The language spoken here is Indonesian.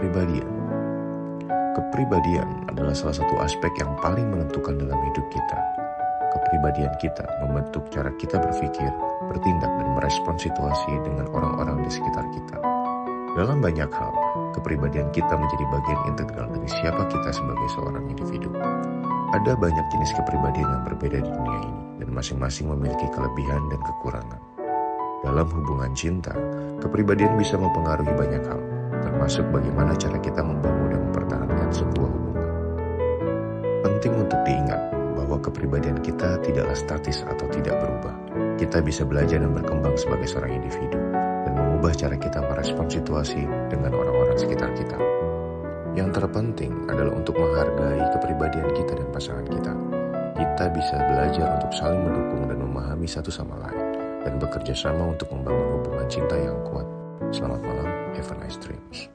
kepribadian. Kepribadian adalah salah satu aspek yang paling menentukan dalam hidup kita. Kepribadian kita membentuk cara kita berpikir, bertindak, dan merespon situasi dengan orang-orang di sekitar kita. Dalam banyak hal, kepribadian kita menjadi bagian integral dari siapa kita sebagai seorang individu. Ada banyak jenis kepribadian yang berbeda di dunia ini, dan masing-masing memiliki kelebihan dan kekurangan. Dalam hubungan cinta, kepribadian bisa mempengaruhi banyak hal, termasuk bagaimana cara kita membangun dan mempertahankan sebuah hubungan. Penting untuk diingat bahwa kepribadian kita tidaklah statis atau tidak berubah. Kita bisa belajar dan berkembang sebagai seorang individu dan mengubah cara kita merespon situasi dengan orang-orang sekitar kita. Yang terpenting adalah untuk menghargai kepribadian kita dan pasangan kita. Kita bisa belajar untuk saling mendukung dan memahami satu sama lain dan bekerja sama untuk membangun hubungan cinta have a nice dreams.